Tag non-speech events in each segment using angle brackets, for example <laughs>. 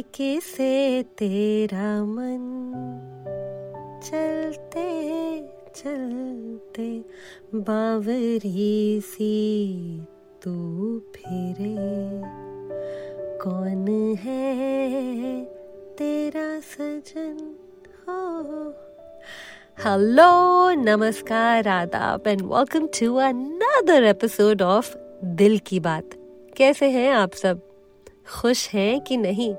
किसे तेरा मन चलते चलते बावरी सी तू फिरे। कौन है तेरा सजन? हो। हेलो नमस्कार, आदाब and welcome to another episode of Dil Ki Baat. कैसे हैं आप सब? खुश हैं कि नहीं?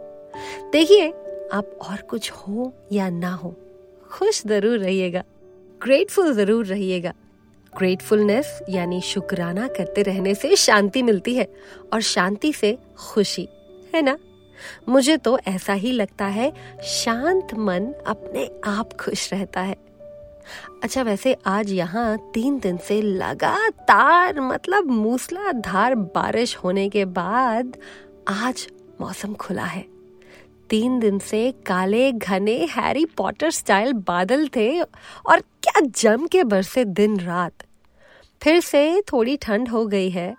देखिए, आप और कुछ हो या ना हो, खुश ज़रूर रहिएगा। ग्रेटफुल ज़रूर रहिएगा। ग्रेटफुलनेस यानी शुक्राना करते रहने से शांति मिलती है और शांति से खुशी, है ना? मुझे तो ऐसा ही लगता है, शांत मन अपने आप खुश रहता है। अच्छा वैसे आज यहाँ तीन दिन से लगातार मतलब मूसलाधार बारिश होने के बाद आज मौसम खुला है। तीन दिन से काले, घने, हैरी पॉटर स्टाइल बादल थे और क्या जम के बरसे दिन रात। फिर से थोड़ी ठंड हो गई है,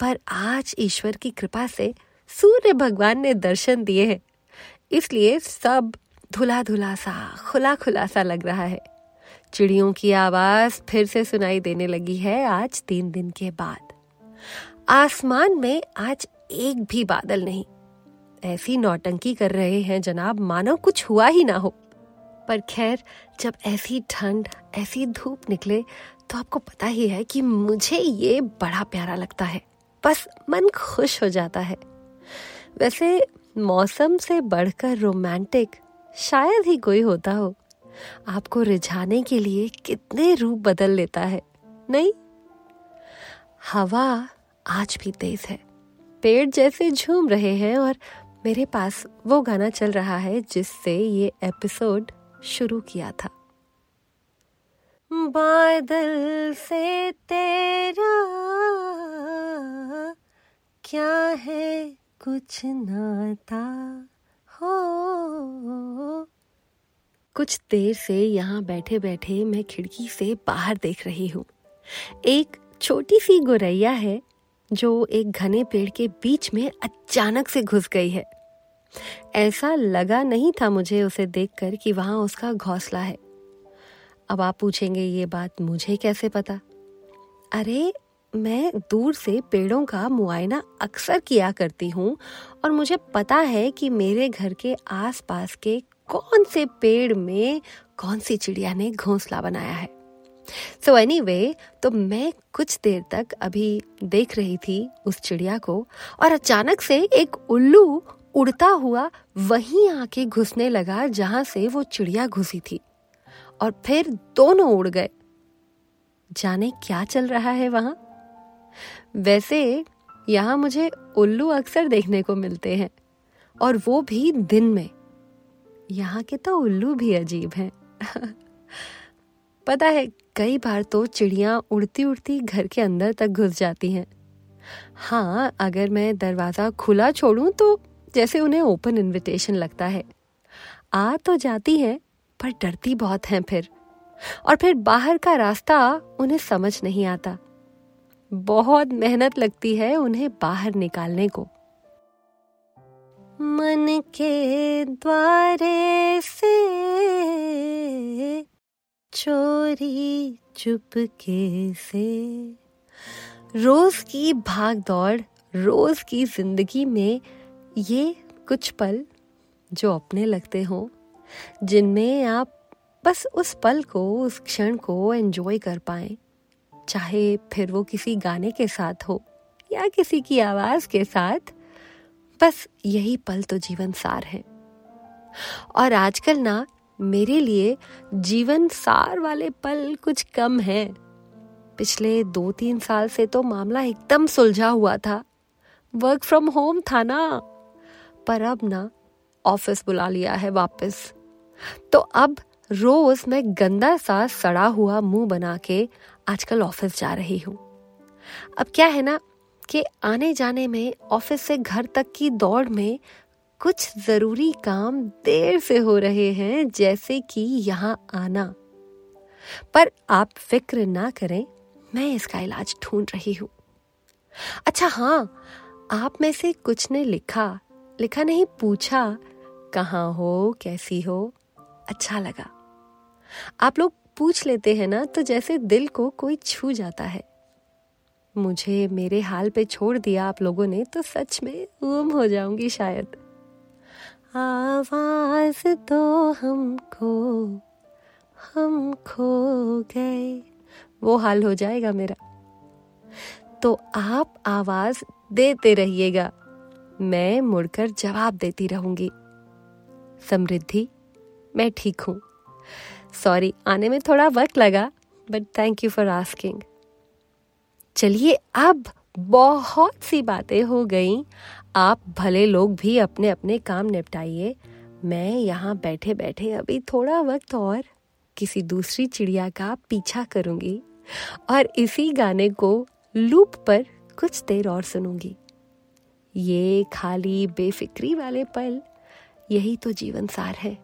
पर आज ईश्वर की कृपा से सूर्य भगवान ने दर्शन दिए हैं। इसलिए सब धुला धुला सा खुला खुला सा लग रहा है। चिड़ियों की आवाज़ फिर से सुनाई देने लगी है आज तीन दिन के बाद। आसमान में आज एक भी बादल नहीं ऐसी नौटंकी कर रहे हैं जनाब, मानो कुछ हुआ ही ना हो। पर खैर, जब ऐसी ठंड, ऐसी धूप निकले तो आपको पता ही है कि मुझे ये बड़ा प्यारा लगता है। बस मन खुश हो जाता है। वैसे, मौसम से बढ़कर रोमांटिक शायद ही कोई होता हो। आपको रिझाने के लिए कितने रूप बदल लेता है, नहीं? हवा आज भी तेज है। पेड़ जैसे झूम रहे हैं और मेरे पास वो गाना चल रहा है जिससे ये एपिसोड शुरू किया था। बादल से तेरा क्या है कुछ नाता हो। कुछ देर से यहाँ बैठे बैठे मैं खिड़की से बाहर देख रही हूँ। एक छोटी सी गोरैया है जो एक घने पेड़ के बीच में अचानक से घुस गई है। ऐसा लगा नहीं था मुझे उसे देखकर कि वहाँ उसका घोंसला है। अब आप पूछेंगे, ये बात मुझे कैसे पता? अरे, मैं दूर से पेड़ों का मुआयना अक्सर किया करती हूँ और मुझे पता है कि मेरे घर के आसपास के कौन से पेड़ में कौन सी चिड़िया ने घोंसला बनाया है। सो एनी anyway, तो मैं कुछ देर तक अभी देख रही थी उस चिड़िया को और अचानक से एक उल्लू उड़ता हुआ वहीं आके घुसने लगा जहाँ से वो चिड़िया घुसी थी। और फिर दोनों उड़ गए। जाने क्या चल रहा है वहाँ? वैसे यहाँ मुझे उल्लू अक्सर देखने को मिलते हैं और वो भी दिन में। यहाँ के तो उल्लू भी अजीब हैं। <laughs> पता है, कई बार तो चिड़िया उड़ती उड़ती घर के अंदर तक घुस जाती हैं। हाँ अगर मैं दरवाज़ा खुला छोड़ूं तो जैसे उन्हें ओपन इनविटेशन लगता है। आ तो जाती हैं, पर डरती बहुत हैं फिर। और फिर बाहर का रास्ता उन्हें समझ नहीं आता। बहुत मेहनत लगती है उन्हें बाहर निकालने को। मन के द्वारे चोरी चुपके से। रोज की भाग दौड़, रोज की ज़िंदगी में ये कुछ पल जो अपने लगते हो, जिनमें आप बस उस पल को, उस क्षण को एंजॉय कर पाए। चाहे फिर वो किसी गाने के साथ हो या किसी की आवाज़ के साथ, बस यही पल तो जीवन सार है। और आजकल ना मेरे लिए जीवन सार वाले पल कुछ कम है। पिछले दो तीन साल से तो मामला एकदम सुलझा हुआ था। वर्क फ्रॉम होम था ना। पर अब ना, ऑफ़िस बुला लिया है वापस। तो अब रोज मैं गंदा सा सड़ा हुआ मुँह बना के आजकल ऑफ़िस जा रही हूँ। अब क्या है ना कि आने जाने में, ऑफ़िस से घर तक की दौड़ में कुछ ज़रूरी काम देर से हो रहे हैं, जैसे कि यहाँ आना। पर आप फ़िक्र ना करें, मैं इसका इलाज ढूंढ रही हूँ। अच्छा हाँ आप में से कुछ ने लिखा लिखा नहीं, पूछा, कहाँ हो, कैसी हो? अच्छा लगा। आप लोग पूछ लेते हैं ना तो जैसे दिल को कोई छू जाता है। मुझे मेरे हाल पे छोड़ दिया आप लोगों ने तो सच में गुम हो जाऊँगी शायद। आवाज़ तो हमको हम खो गए। वो हाल हो जाएगा मेरा। तो आप आवाज़ देते रहिएगा, मैं मुड़कर जवाब देती रहूँगी। समृद्धि, मैं ठीक हूँ। सॉरी आने में थोड़ा वक्त लगा but thank you for asking चलिए, अब बहुत सी बातें हो गई। आप भले लोग भी अपने अपने काम निपटाइए, मैं यहाँ बैठे बैठे अभी थोड़ा वक्त और किसी दूसरी चिड़िया का पीछा करूँगी और इसी गाने को लूप पर कुछ देर और सुनूँगी। ये खाली बेफिक्री वाले पल, यही तो जीवन सार है।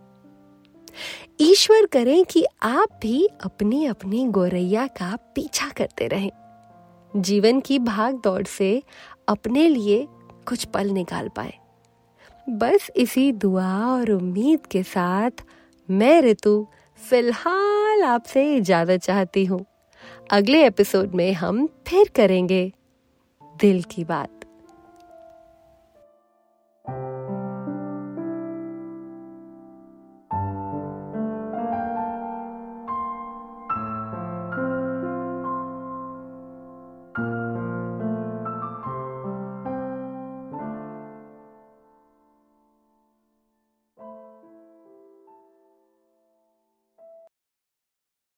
ईश्वर करें कि आप भी अपनी अपनी गोरैया का पीछा करते रहें। जीवन की भाग दौड़ से अपने लिए कुछ पल निकाल पाए। बस इसी दुआ और उम्मीद के साथ मैं ऋतु फ़िलहाल आपसे इजाज़त चाहती हूँ। अगले एपिसोड में हम फिर करेंगे दिल की बात।